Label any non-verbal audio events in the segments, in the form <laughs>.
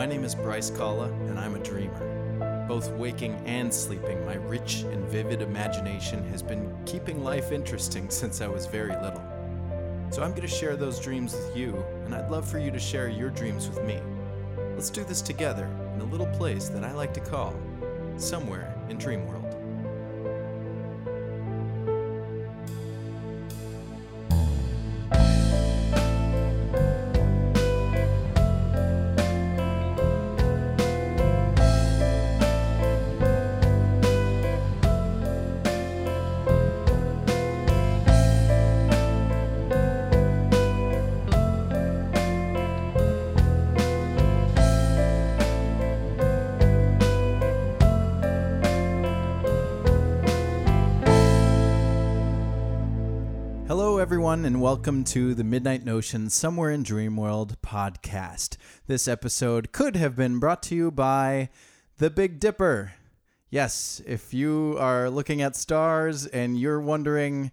My name is Bryce Kalla, and I'm a dreamer. Both waking and sleeping, my rich and vivid imagination has been keeping life interesting <laughs> since I was very little. So I'm going to share those dreams with you, and I'd love for you to share your dreams with me. Let's do this together in a little place that I like to call Somewhere in Dream everyone, and welcome to the Midnight Notion Somewhere in Dreamworld podcast. This episode could have been brought to you by The Big Dipper. Yes, if you are looking at stars and you're wondering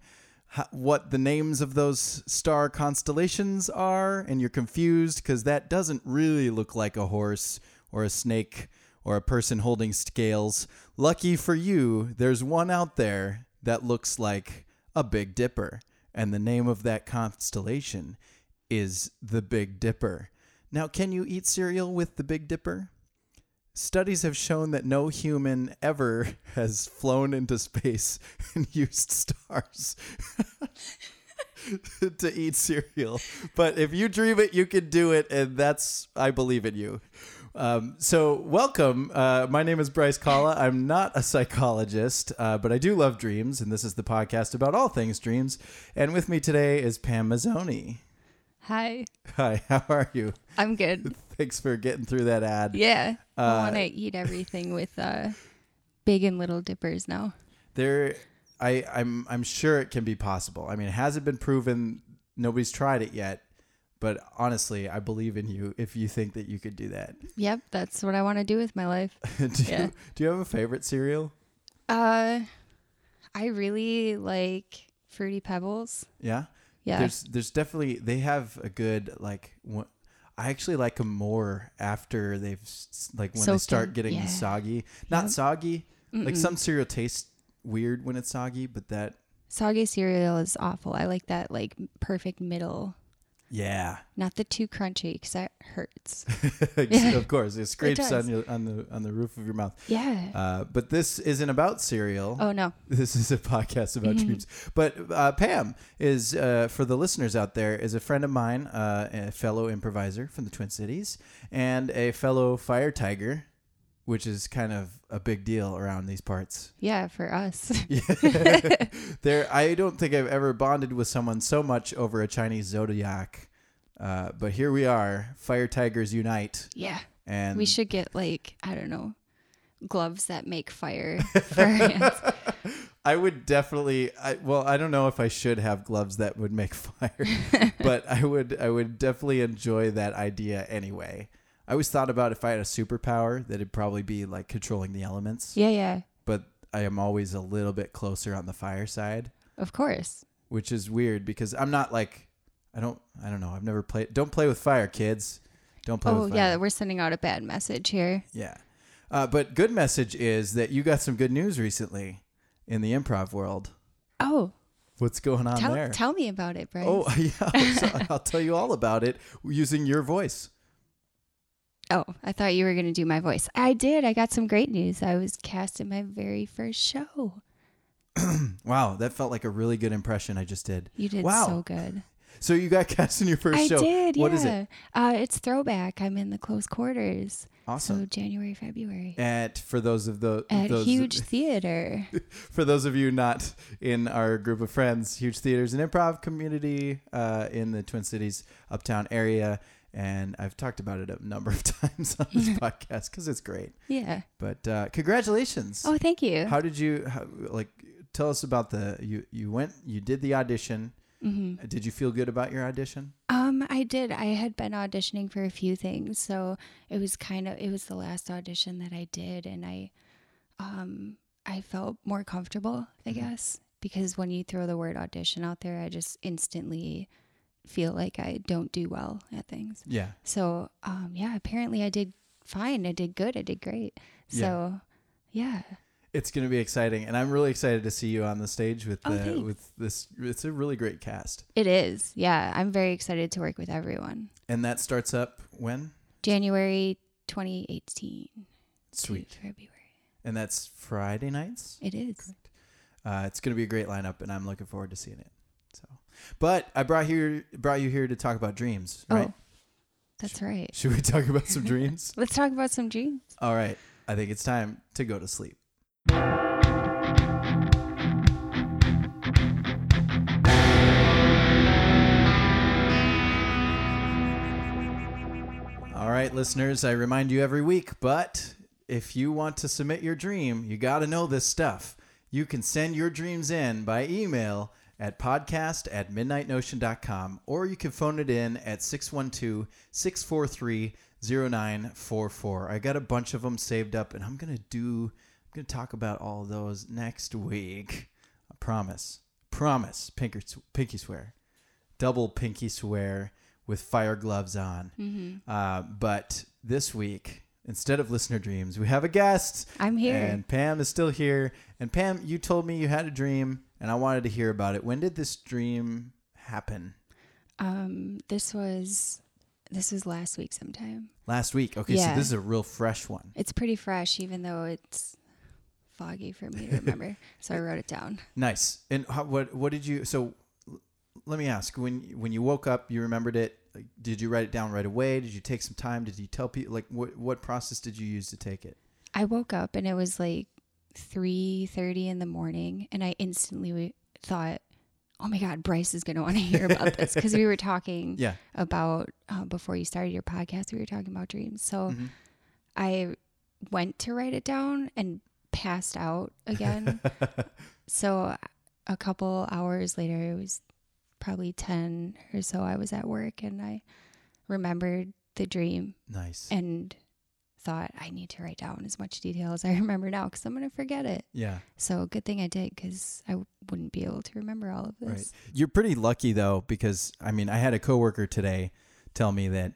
what the names of those star constellations are, and you're confused because that doesn't really look like a horse or a snake or a person holding scales, lucky for you, there's one out there that looks like a Big Dipper and the name of that constellation is the Big Dipper. Now, can you eat cereal with the Big Dipper? Studies have shown that no human ever <laughs> has flown into space <laughs> and used stars <laughs> to eat cereal. But if you dream it, you can do it, and that's, I believe in you. Um, so, welcome. Uh, my name is Bryce Kalla. I'm not a psychologist, uh, but I do love dreams, and this is the podcast about all things dreams. And with me today is Pam Mazzone. Hi, Hi, how are you? I'm good. <laughs> Thanks for getting through that ad. Yeah, Uh, I want to eat everything with uh, big and little dippers now. There, I, I'm, I'm sure it can be possible. I mean, it hasn't been proven. Nobody's tried it yet. But honestly, I believe in you if you think that you could do that. Yep, that's what I want to do with my life. <laughs> do, Yeah. you, do you have a favorite cereal? Uh, I really like fruity pebbles. Yeah. Yeah, There's there's definitely they have a good like one, I actually like them more after they've like when they start getting yeah. soggy. Not Yep. soggy. Like Mm-mm. some cereal tastes weird when it's soggy, but that soggy cereal is awful. I like that like perfect middle, yeah, not the too crunchy because that hurts. <laughs> of course it scrapes on does. your on the on the roof of your mouth. Yeah. Uh, but this isn't about cereal. oh no. <laughs> This is a podcast about dreams. But uh, Pam is, uh, for the listeners out there, is a friend of mine, uh, a fellow improviser from the Twin Cities, and a fellow fire tiger, which is kind of a big deal around these parts. <laughs> Yeah, for us. <laughs> <laughs> there, I don't think I've ever bonded with someone so much over a Chinese zodiac. Uh, but here we are, fire tigers unite, yeah. and We should get like I don't know, gloves that make fire for our hands. I would definitely. I, well, I don't know if I should have gloves that would make fire, but I would. I would definitely enjoy that idea anyway. I always thought about if I had a superpower, that it'd probably be like controlling the elements. Yeah, yeah. But I am always a little bit closer on the fire side, Of course. which is weird because I'm not like. I don't. I don't know. I've never played. Don't play with fire, kids. Don't play Oh with fire. Oh yeah, we're sending out a bad message here. Yeah. Uh, but good message is that you got some good news recently in the improv world. Oh, What's going on tell there? tell me about it, Bryce. Oh <laughs> yeah, so <laughs> I'll tell you all about it using your voice. Oh, I thought you were gonna do my voice. I did. I got some great news. I was cast in my very first show. <clears throat> Wow, that felt like a really good impression I just did. You did Wow. so good. So you got <laughs> cast in your first I show. did. What yeah. is it? Uh, it's throwback. I'm in the close quarters. So Awesome. January, February. At for those of the At those huge <laughs> theater. <laughs> for those of you not in our group of friends, huge theaters and improv community uh, in the Twin Cities uptown area, and I've talked about it a number of <laughs> times on this <laughs> podcast because it's great. Yeah. But uh, congratulations! Oh, thank you. How did you how, like? Tell us about the you you went you did the audition. hmm Did you feel good about your audition? Um, I did. I had been auditioning for a few things, so it was kind of it was the last audition that I did, and I, um, I felt more comfortable, I guess, because when you throw the word audition out there, I just instantly feel like I don't do well at things. Yeah. So, um, yeah, apparently I did fine. I did good. I did great. Yeah. So, yeah. It's going to be exciting, and I'm really excited to see you on the stage with Oh, the thanks. with this. It's a really great cast, It is. Yeah. I'm very excited to work with everyone. and that starts up when? January 2018. to Sweet, February. and that's Friday nights. It is. Uh, it's going to be a great lineup, and I'm looking forward to seeing it. But I brought here brought you here to talk about dreams, oh, right? Oh, that's right. Should we talk about some dreams? <laughs> Let's talk about some dreams. All right, I think it's time to go to sleep. All right, listeners, I remind you every week, but if you want to submit your dream, you got to know this stuff. You can send your dreams in by email at podcast at midnightnotion.com or you can phone it in at 612 643 0944. I got a bunch of them saved up and I'm going to do, I'm going to talk about all those next week. I promise. Promise. Pinky, pinky swear. Double pinky swear with fire gloves on. Mm-hmm. Uh, but this week, instead of listener dreams, we have a guest. I'm here. And Pam is still here. And Pam, you told me you had a dream, and I wanted to hear about it. When did this dream happen? Um, this was this was last week sometime. Last week. Okay, so this is a real fresh one. It's pretty fresh, even though it's foggy for me to <laughs> remember. so I wrote it down. Nice. And how, what what did you? So l- let me ask. When when you woke up, you remembered it. Like, did you write it down right away? Did you take some time? Did you tell people? Like, what what process did you use to take it? I woke up and it was like three thirty in the morning, and I instantly thought, "Oh my God, Bryce is going to want to hear about this," because we were talking <laughs> Yeah. about uh, before you started your podcast. We were talking about dreams, so Mhm. I went to write it down and passed out again. <laughs> so a couple hours later, it was probably 10 or so. I was at work and I remembered the dream Nice. and thought, I need to write down as much detail as I <laughs> remember now because I'm going to forget it. yeah. So good thing I did because I wouldn't be able to remember all of this. Right. You're pretty lucky though, because I mean, I had a coworker today tell me that,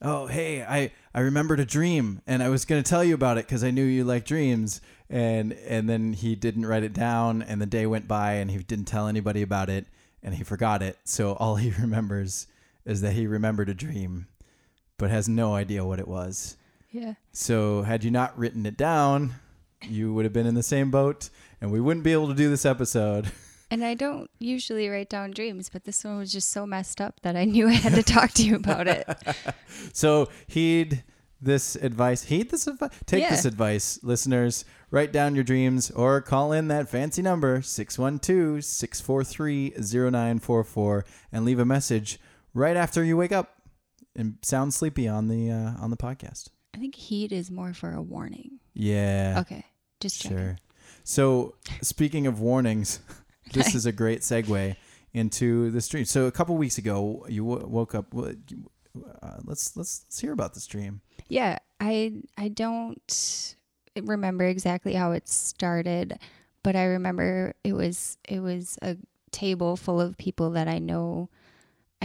oh, hey, I I remembered a dream, and I was going to tell you about it because I knew you like dreams, and and then he didn't write it down, and the day went by, and he didn't tell anybody about it, and he forgot it. So all <laughs> he remembers is that he remembered a dream, but has no idea what it was. Yeah. So had you not written it down, you would have been in the same boat, and we wouldn't be able to do this episode. <laughs> And I don't usually write down dreams, but this one was just so messed up that I knew I had to talk to you about it. <laughs> So heed this advice. Heed this advice. Take Yeah. this advice, listeners. Write down your dreams or call in that fancy number 612-643-0944 and leave a message right after you wake up and sound sleepy on the uh, on the podcast. I think heat is more for a warning. Yeah. Okay. Just checking. Sure. So speaking of warnings, <laughs> this is a great segue into the stream. So a couple weeks ago, you w- woke up. Uh, let's let's let's hear about the stream. Yeah, I I don't remember exactly how it started, but I remember it was it was a table full of people that I know.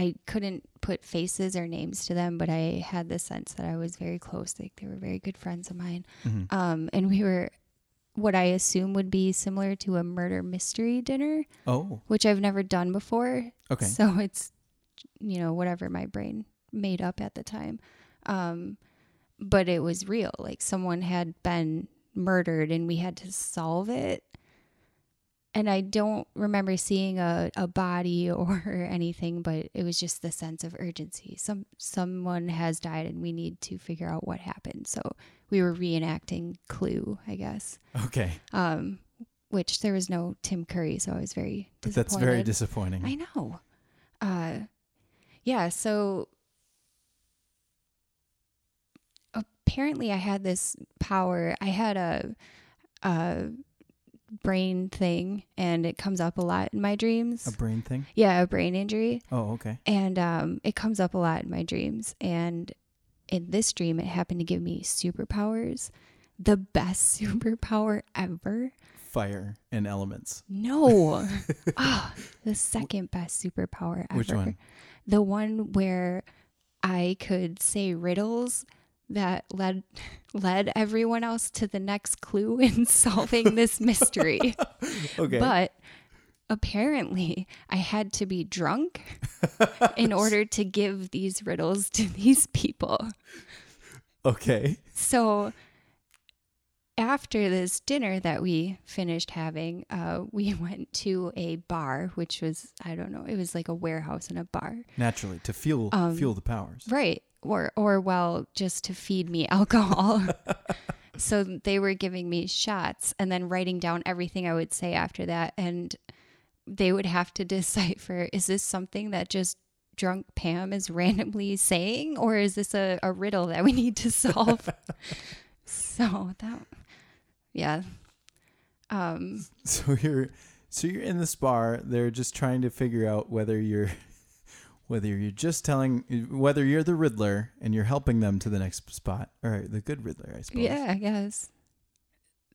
I couldn't put faces or names to them, but I had the sense that I was very close. Like they were very good friends of mine. Mhm. Um, and we were what I assume would be similar to a murder mystery dinner, Oh, which I've never done before. okay. So it's, you know, whatever my brain made up at the time. Um, but it was real. Like someone had been murdered and we had to solve it. And I don't remember seeing a, a body <laughs> or anything, but it was just the sense of urgency. Some someone has died and we need to figure out what happened. So we were reenacting Clue, I guess. Okay. Um, which there was no Tim Curry, so I was very disappointed. That's very disappointing. I know. Uh, yeah. So apparently, I had this power. I had a, a brain thing, and it comes up a lot in my dreams. a brain thing? yeah, a brain injury, Oh, okay. and um, it comes up a lot in my dreams. And in this dream, it happened to give me superpowers, the best <laughs> superpower ever. Fire and elements. No. <laughs> Ah, the second best superpower ever. Which one? The one where I could say riddles that led <laughs> led everyone else to the next clue in <laughs> solving this mystery. <laughs> Okay. But apparently, I had to be drunk in order to give these riddles to these people. okay. So after this dinner that we finished having, uh, we went to a bar, which was I don't know, it was like a warehouse and a bar, Naturally, to fuel Um, fuel the powers. right? Or or well, just to feed me <laughs> alcohol. so they were giving me shots and then writing down everything I would say after that, and they would have to <laughs> decipher: is this something that just drunk Pam is randomly saying, or is this a, a riddle that we need to <laughs> solve? so that, yeah. Um, So you're so you're in this bar. They're just trying to figure out whether you're whether you're just telling whether you're the Riddler and you're helping them to the next spot, or the good Riddler, I suppose. yeah, I guess.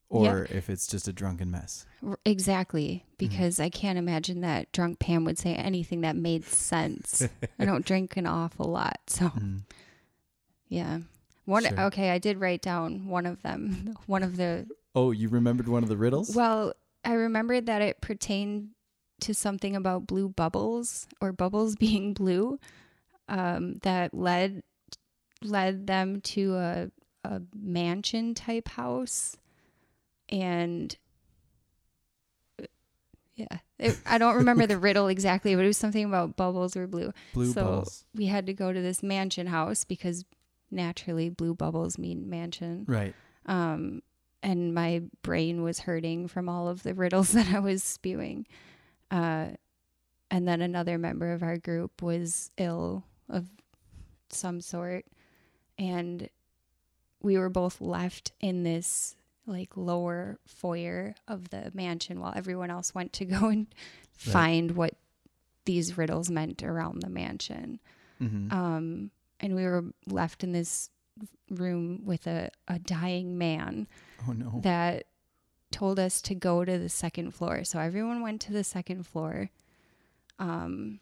Or if it's just a drunken mess. Exactly, because I can't imagine that drunk Pam would say anything that made sense. I don't <laughs> drink an awful lot, so Mm. yeah. One Sure. okay, I did write down one of them. <laughs> One of the Oh, you remembered one of the riddles? well, I remembered that it pertained to something about blue bubbles or bubbles <laughs> being blue, um, that led led them to a a mansion type house, and yeah, it, I don't remember the <laughs> riddle exactly, but it was something about bubbles were blue. Blue so balls. we had to go to this mansion house because naturally blue bubbles mean mansion. Right. Um, and my brain was hurting from all of the riddles <laughs> that I was spewing. Uh, and then another member of our group was ill of some sort. And we were both left in this like lower foyer of the mansion while everyone else went to go and Right. find what these riddles meant around the mansion. hmm Um, and we were left in this room with a, a dying man oh no. that told us to go to the second floor. So everyone went to the second floor. Um,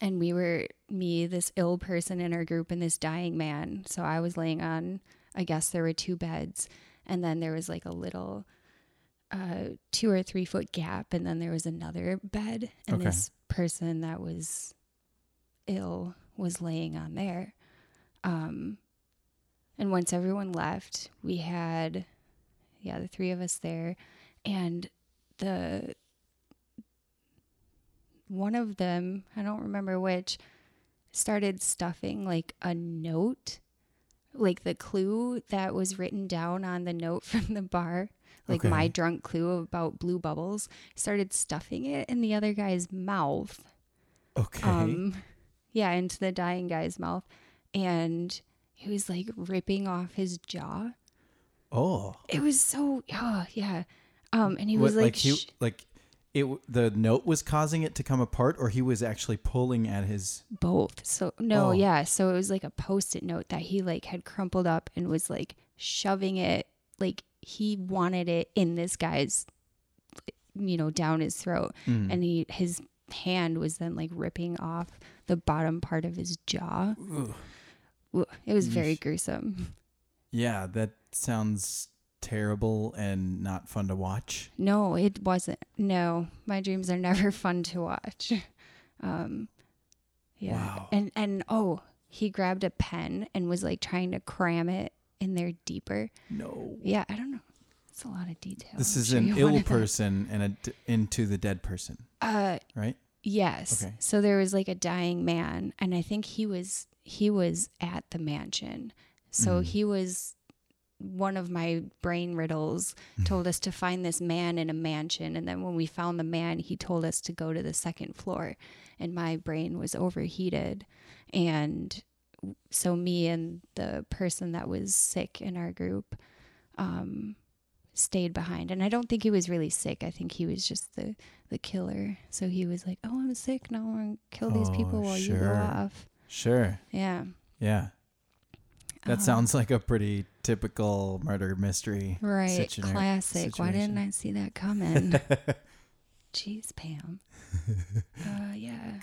and we were me, this ill person in our group, and this dying man. So I was laying on, I guess there were two beds, and then there was like a little uh, two or three foot gap, and then there was another bed, and Okay. this person that was ill was laying on there. Um, and once everyone left, we had, yeah, the three of us there, and the one of them, I don't remember which, started stuffing like a note, like the clue that was written down on the note <laughs> from the bar, like Okay. my drunk clue about blue bubbles, started stuffing it in the other guy's mouth Okay. um yeah into the dying guy's mouth and he was like ripping off his jaw oh. it was so oh yeah um and he What, was like, he sh- like it the note was causing it to come apart or he was actually pulling at his both so no Oh. yeah so it was like a post-it note that he like had crumpled up and was like shoving it like he wanted it in this guy's you know down his throat Mm. and he his hand was then like ripping off the bottom part of his jaw. Ugh, it was very gruesome Yeah, that sounds terrible and not fun to watch. No, it wasn't. No, my dreams are never <laughs> fun to watch. <laughs> Um, yeah, Wow. and and oh, he grabbed a pen and was like trying to cram it in there deeper. No. Yeah, I don't know. It's a lot of detail. This I'm is sure an ill person and a d- into the dead person, Uh, right? yes. Okay. So there was like a dying man, and I think he was he was at the mansion. So Mhm. he was one of my brain riddles told us to find this man in a mansion. And then when we found the man he told us to go to the second floor. And my brain was overheated. And so me and the person that was sick in our group um, stayed behind. And i don't think he was really sick. I think he was just the the killer. So he was like oh i'm sick. Now i'm gonna kill these Oh, people while you go off. Sure. yeah. Yeah. That Uh, sounds like a pretty typical murder mystery. right situa- classic why didn't i see that coming <laughs> jeez pam <laughs> uh, yeah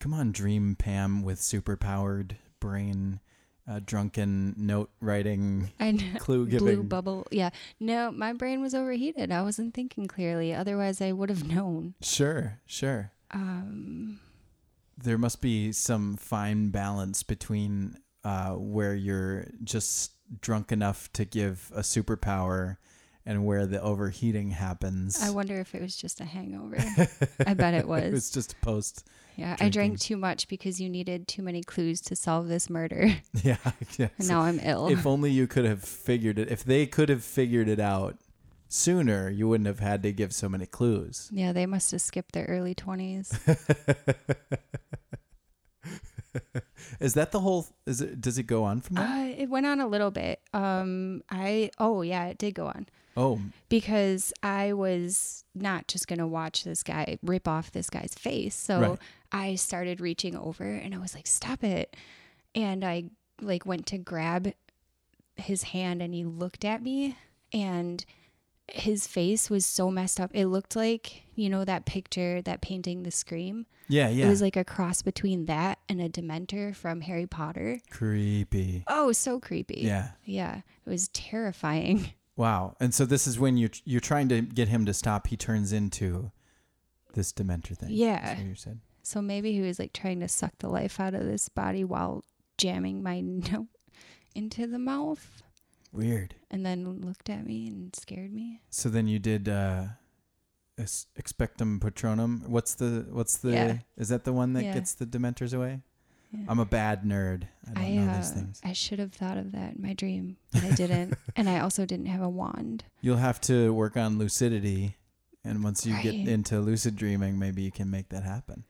Come on, Dream Pam with superpowered brain uh, drunken note writing, <laughs> clue Blue bubble. Yeah. No, my brain was overheated. I wasn't thinking clearly. Otherwise, I would have known. Sure, sure. Um, There must be some fine balance between uh, where you're just drunk enough to give a superpower and where the overheating happens. I wonder if it was just a hangover. <laughs> I bet it was. it was just post. yeah, I drank too much because you needed too many clues to solve this murder. <laughs> Yeah, <laughs> yeah. now I'm ill. if only you could have figured it. If they could have figured it out sooner, you wouldn't have had to give so many clues. yeah, they must have skipped their early 20s. <laughs> Is that the whole? Is it? Does it go on from there? Uh, it went on a little bit. Um, I oh yeah, it did go on oh, because I was not just gonna watch this guy rip off this guy's face. So Right. I started reaching over and I was like, "Stop it!" And I like went to grab his hand and he looked at me and his face was so messed up. It looked like you know that picture, that painting, the scream. yeah, yeah. It was like a cross between that and a Dementor from Harry Potter. creepy. Oh, so creepy. Yeah. Yeah, it was terrifying. <laughs> Wow. And so this is when you're you're trying to get him to stop. He turns into this Dementor thing. Yeah. You said. So maybe he was like trying to suck the life out of this body while jamming my <laughs> note into the mouth Weird. and then looked at me and scared me. So then you did uh expectum patronum. What's the what's the Yeah. is that the one that Yeah. gets the dementors away? Yeah. I'm a bad nerd. I don't I, know uh, these things. I should have thought of that in my dream, but I didn't. <laughs> and I also didn't have a wand. You'll have to work on lucidity and once you get into lucid dreaming, maybe you can make that happen.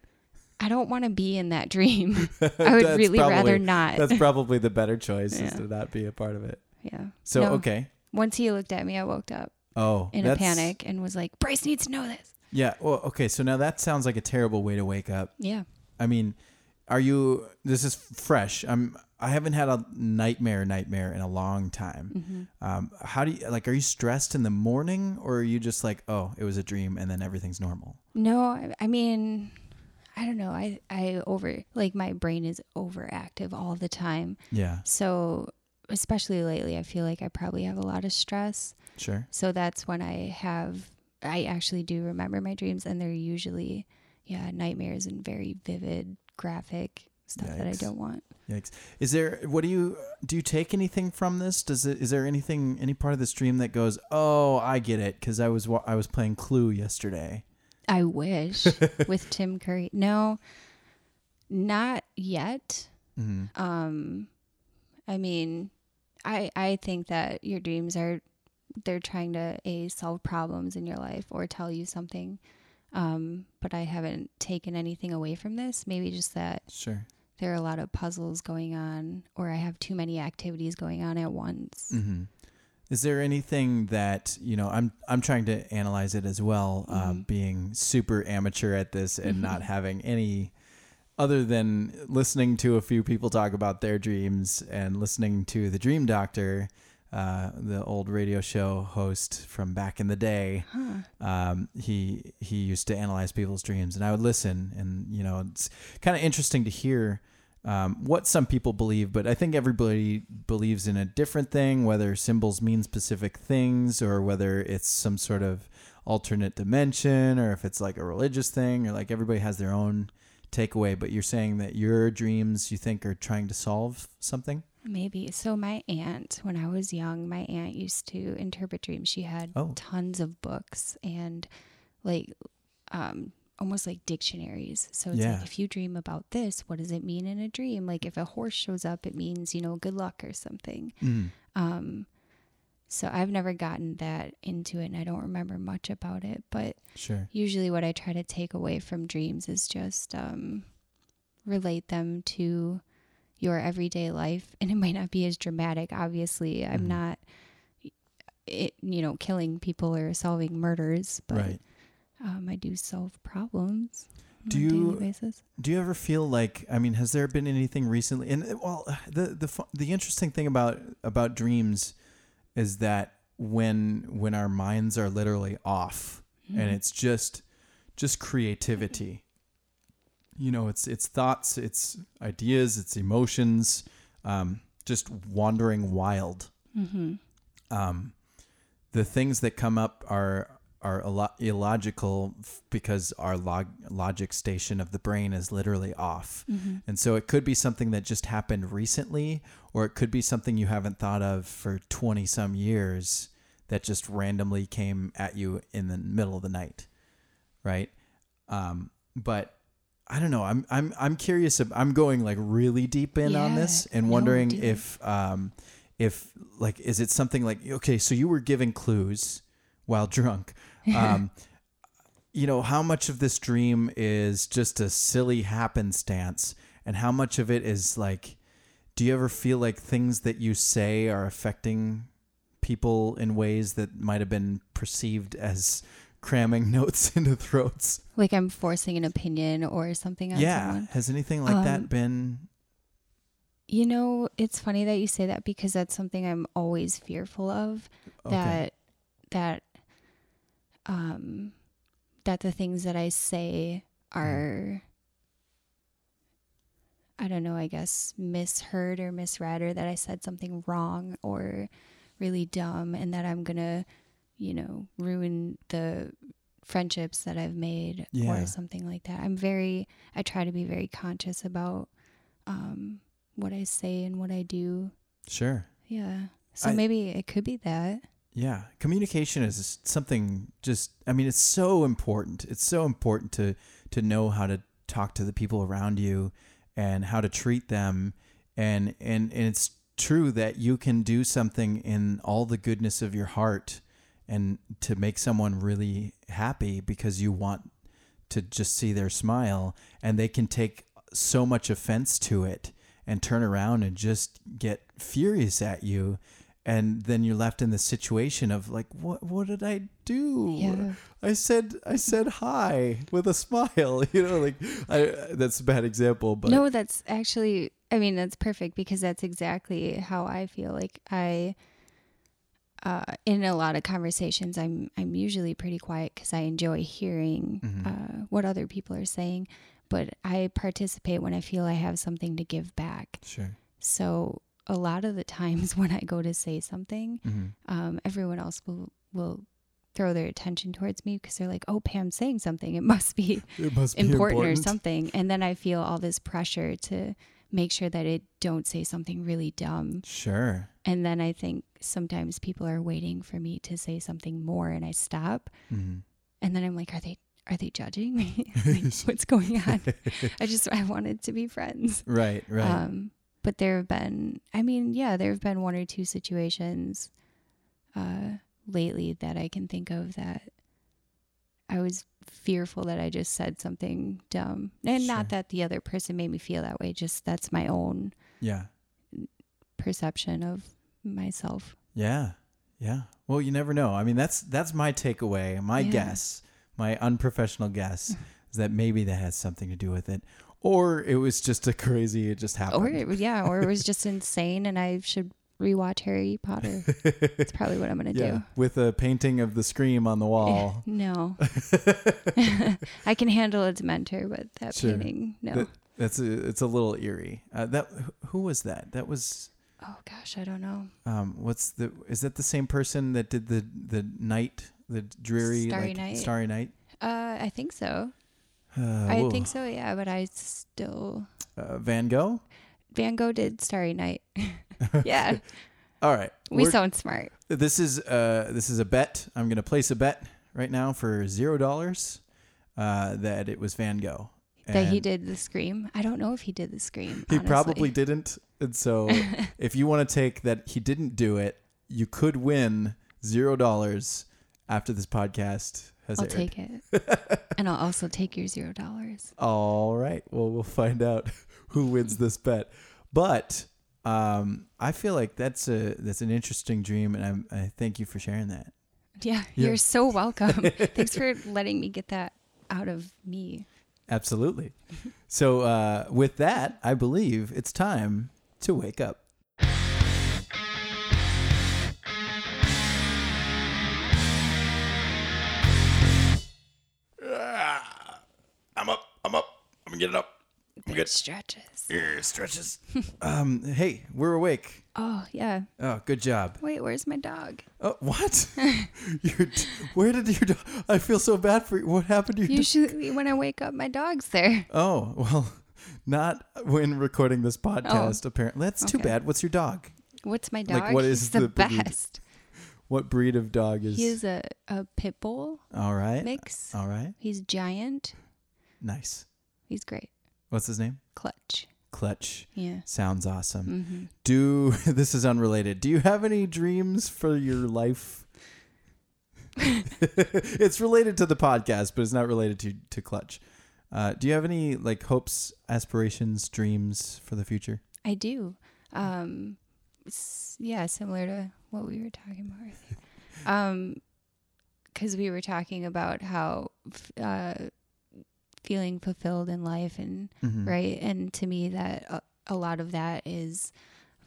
I don't want to be in that dream. <laughs> I would really rather not. That's probably the better choice is to not be a part of it. Yeah. So No. okay. Once he looked at me, I woke up Oh, in a panic and was like, Bryce needs to know this. Yeah. Well, okay. So now that sounds like a terrible way to wake up. Yeah. I mean, are you? This is fresh. I'm. I haven't had a nightmare nightmare in a long time. hmm Um, how do you like? Are you stressed in the morning, or are you just like, oh, it was a dream, and then everything's normal? No, I- I mean, I don't know. I I over like my brain is overactive all the time. Yeah. So especially lately, I feel like I probably have a lot of stress. Sure. So that's when I have I actually do remember my dreams, and they're usually yeah nightmares and very vivid, graphic stuff that I don't want. Yikes. Is there? What do you? Do you take anything from this? Does it? Is there anything? Any part of this dream that goes? Oh, I get it. Because I was wa- I was playing Clue yesterday. I wish <laughs> with Tim Curry. No, not yet. hmm um i mean i i think that your dreams are they're trying to a solve problems in your life or tell you something um but i haven't taken anything away from this maybe just that Sure. there are a lot of puzzles going on or i have too many activities going on at once hmm Is there anything that you know? I'm I'm trying to analyze it as well. Um, Mhm. being super amateur at this and Mhm. not <laughs> having any other than listening to a few people talk about their dreams and listening to the Dream Doctor, uh, the old radio show host from back in the day. huh Um, he he used to analyze people's dreams, and I would listen, and you know, it's kind of interesting to hear um, what some people believe. But I think everybody believes in a different thing, whether symbols mean specific things, or whether it's some sort of alternate dimension, or if it's like a religious thing, or like everybody has their own takeaway. But you're saying that your dreams, you think, are trying to solve something. maybe so my aunt when i was young my aunt used to interpret dreams she had Oh. tons of books and like um almost like dictionaries so it's Yeah. like if you dream about this what does it mean in a dream like if a horse shows up it means you know good luck or something Mm. um so i've never gotten that into it and i don't remember much about it but Sure. usually what i try to take away from dreams is just um relate them to your everyday life <laughs> and it might not be as dramatic obviously i'm Mhm. not it, you know killing people or solving murders but Right. um, i do solve problems Do you- Do you ever feel like I mean, has there been anything recently? And well, the the the interesting thing about about dreams is that when when our minds are literally off and Mhm. it's just just creativity. You know, it's it's thoughts, it's ideas, it's emotions. Um, just wandering wild. Mm-hmm. Um, the things that come up are are a lot illogical f- because our log- logic station of the brain is literally off. Mm-hmm. And so it could be something that just happened recently, or it could be something you haven't thought of for 20 some years that just randomly came at you in the middle of the night. Right. Um, but I don't know. I'm, I'm, I'm curious. ab- I'm going like really deep in on this and No, wondering if, um, if like, is it something like, okay, so you were giving clues while <laughs> drunk. <laughs> Um, you know, how much of this dream is just a silly happenstance and how much of it is like, do you ever feel like things that you say are affecting people in ways that might have been perceived as cramming <laughs> notes into throats? Like I'm forcing an opinion or something yeah. someone. Has anything like that Um, been? You know, it's funny that you say that because that's something I'm always fearful of. Okay. That that um that the things that I say are I don't know, I guess misheard or misread or that I said something wrong or really dumb and that I'm to, you know, ruin the friendships that I've made Yeah. or something like that. I'm very I try to be very conscious about um what I say and what I do. Sure. Yeah. So I- maybe it could be that. Yeah, communication is something just I mean it's so important. It's so important to to know how to talk to the people around you and how to treat them and and and it's true that you can do something in all the goodness of your heart and to make someone really happy because you want to just see their smile and they can take so much offense to it and turn around and just get furious at you and then you're left in the situation of like what what did I do? Yeah. I said I said hi with a smile, <laughs> you know, like I that's a bad example, but no, that's actually I mean, that's perfect because that's exactly how I feel. Like I uh, in a lot of conversations, I'm I'm usually pretty quiet because I enjoy hearing Mhm. uh, what other people are saying, but I participate when I feel I have something to give back. sure. So a lot of the times <laughs> when I go to say something, hmm um, everyone else will will throw their attention towards me because they're like, "Oh, Pam's saying something. It <laughs> must be <laughs> It must be important, or something." And then I feel all this pressure to make sure that I don't say something really dumb. Sure. And then I think sometimes people are waiting for me to say something more, and I stop. hmm And then I'm like, "Are they?" Are they judging me? Like, What's going on? I just I wanted to be friends. Right, right. Um, but there have been, I mean, yeah, there have been one or two situations uh, lately that I can think of that I was fearful that I just said something dumb. And Sure. not that the other person made me feel that way, just that's my own yeah. perception of myself. Yeah. Yeah. Well, you never know. I mean, that's that's my takeaway. My Yeah. guess, my unprofessional guess <laughs> is that maybe that has something to do with it. Or it was just a crazy it just happened. Or, it yeah, or it was just insane and I should rewatch Harry Potter. That's probably what I'm going <laughs> to yeah, do. with a painting of the scream on the wall. <laughs> No. <laughs> I can handle its dementor, but that Sure. painting, no. That- That's a, it's a little eerie. Uh, that who was that? That was oh gosh, I don't know. um what's the is that the same person that did the the night the dreary Starry like Night? starry night? Uh, I think so. Uh, I whoa. think so. Yeah, but I still Uh, Van Gogh. Van Gogh did Starry Night. <laughs> <laughs> yeah, All right. we We're- sound smart. This is uh this is a bet. I'm gonna place a bet right now for zero dollars. Uh, that it was Van Gogh. That he did the scream. I don't know if he did the scream. He honestly. probably didn't. And so, <laughs> if you want to take that he didn't do it, you could win zero dollars after this podcast has I'll aired. take it, <laughs> and I'll also take your zero dollars. All right. Well, we'll find out <laughs> who wins this bet. But um, I feel like that's a that's an interesting dream, and I'm, I thank you for sharing that. Yeah, Yeah. you're so welcome. <laughs> Thanks for letting me get that out of me. Absolutely. So, uh, with that, I believe it's time to wake up. I'm up. I'm getting. Big Good. stretches. Yeah, stretches. <laughs> um, hey, we're awake. Oh yeah. Oh, good job. Wait, where's my dog? Oh, what? <laughs> Your where did your dog? I feel so bad for you. What happened to your dog? Usually when I wake up, my dog's there. Oh, well, not when recording this podcast, apparently. That's too Oh. bad. What's your dog? What's my Like, dog? what is He's the, the best. What breed of dog is? He is a, a pit bull All right. mix. All right. He's giant. Nice. He's great. What's his name? Clutch. Clutch. Yeah. Sounds awesome. hmm Do <laughs> this is unrelated. Do you have any dreams for your life? <laughs> it's related to the podcast, but it's not related to to Clutch. Uh, do you have any like hopes, aspirations, dreams for the future? I do. Um, yeah, similar to what we were talking about. <laughs> Um, because we were talking about how uh, feeling fulfilled in life and Mhm. right, and to me that a, a lot of that is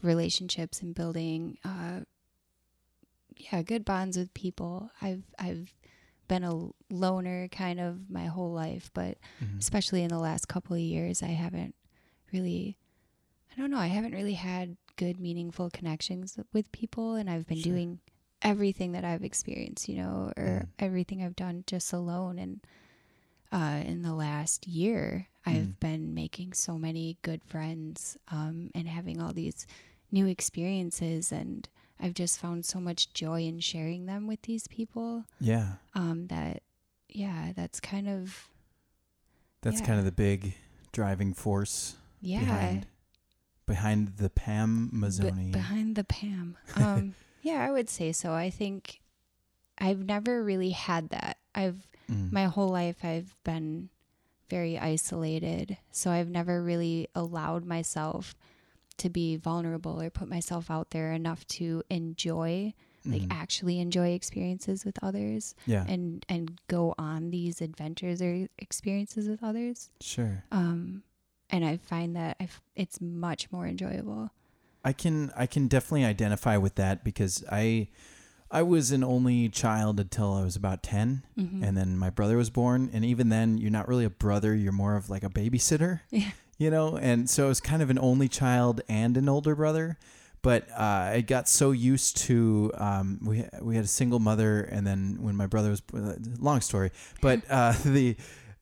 relationships and building. Uh, yeah, good bonds with people. I've I've been a loner kind of my whole life, but Mhm. especially in the last couple of years, I haven't really, I don't know, I haven't really had good, meaningful connections with people. And I've been Sure. doing everything that I've experienced, you know, or Mm. everything I've done just alone. And uh, in the last year, I've Mm. been making so many good friends um, and having all these new experiences. And I've just found so much joy in sharing them with these people Yeah, um, that, yeah, that's kind of that's Yeah. kind of the big driving force yeah behind behind the Pam Be- Mazzone. behind the Pam. Um, <laughs> yeah, I would say so. I think I've never really had that. I've Mm. my whole life I've been very isolated, so I've never really allowed myself to be vulnerable or put myself out there enough to enjoy like Mhm. actually enjoy experiences with others yeah, and and go on these adventures or experiences with others sure. um and i find that i it's much more enjoyable I can I can definitely identify with that because I I was an only child until I was about 10 Mhm. and then my brother was born and even then you're not really a brother you're more of like a babysitter <laughs> Yeah. you know and so I was kind of an only child and an older brother but uh, I got so used to um, we we had a single mother and then when my brother was long story but <laughs> uh, <laughs> the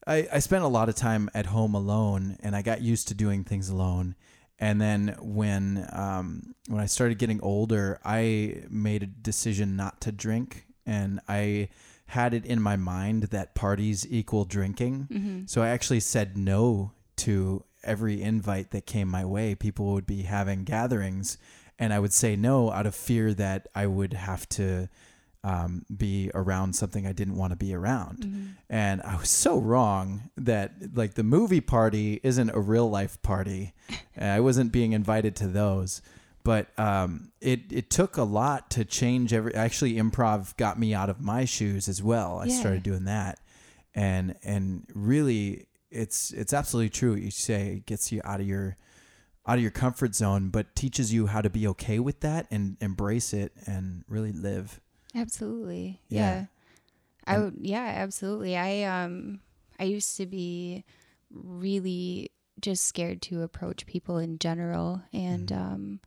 I, I spent a lot of time at home alone and I got used to doing things alone and then when um, when I started getting older, I made a decision not to drink, and I had it in my mind that parties equal drinking. Mhm. So I actually said no to every invite that came my way. People would be having gatherings, and I would say no out of fear that I would have to um, be around something I didn't want to be around. Mhm. And I was so wrong that like the movie party isn't a real life party. <laughs> I wasn't being invited to those. But um, it it took a lot to change every. Actually, improv got me out of my shoes as well. I Yeah. started doing that, and and really, it's it's absolutely true. what You say it gets you out of your out of your comfort zone, but teaches you how to be okay with that and embrace it and really live. Absolutely. Yeah. Yeah. I would yeah, absolutely. I um I used to be really just scared to approach people in general and Mhm. um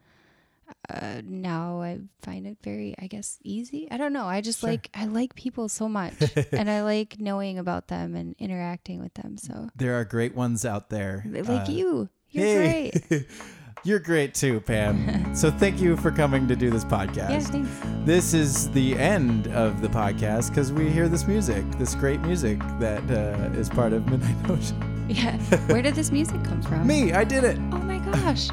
uh, now I find it very, I guess, easy. I don't know. I just Sure. like I like people so much, <laughs> and I like knowing about them and interacting with them. So, There are great ones out there, like Uh, you, you're hey. great. <laughs> You're great too, Pam. <laughs> so thank you for coming to do this Yeah, podcast. thanks. this is the end of the podcast because we hear this music, this great music that uh, is part of Midnight Notion. Yeah. Where did this music come from? Me, I did it. Oh my gosh.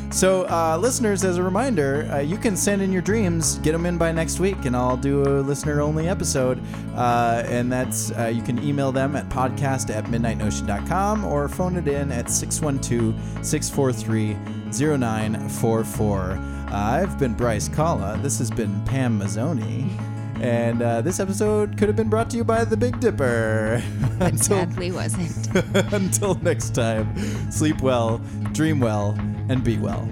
<laughs> so, uh, listeners, as a reminder, uh, you can send in your dreams, get them in by next week, and I'll do a listener only episode. Uh, and that's, uh, you can email them at podcast at midnightnotion.com or phone it in at 612 643 0944. I've been Bryce Kalla. This has been Pam Mazzone. And uh, this episode could have been brought to you by the Big Dipper. <laughs> Until, sadly wasn't. <laughs> until next time, sleep well, dream well, and be well.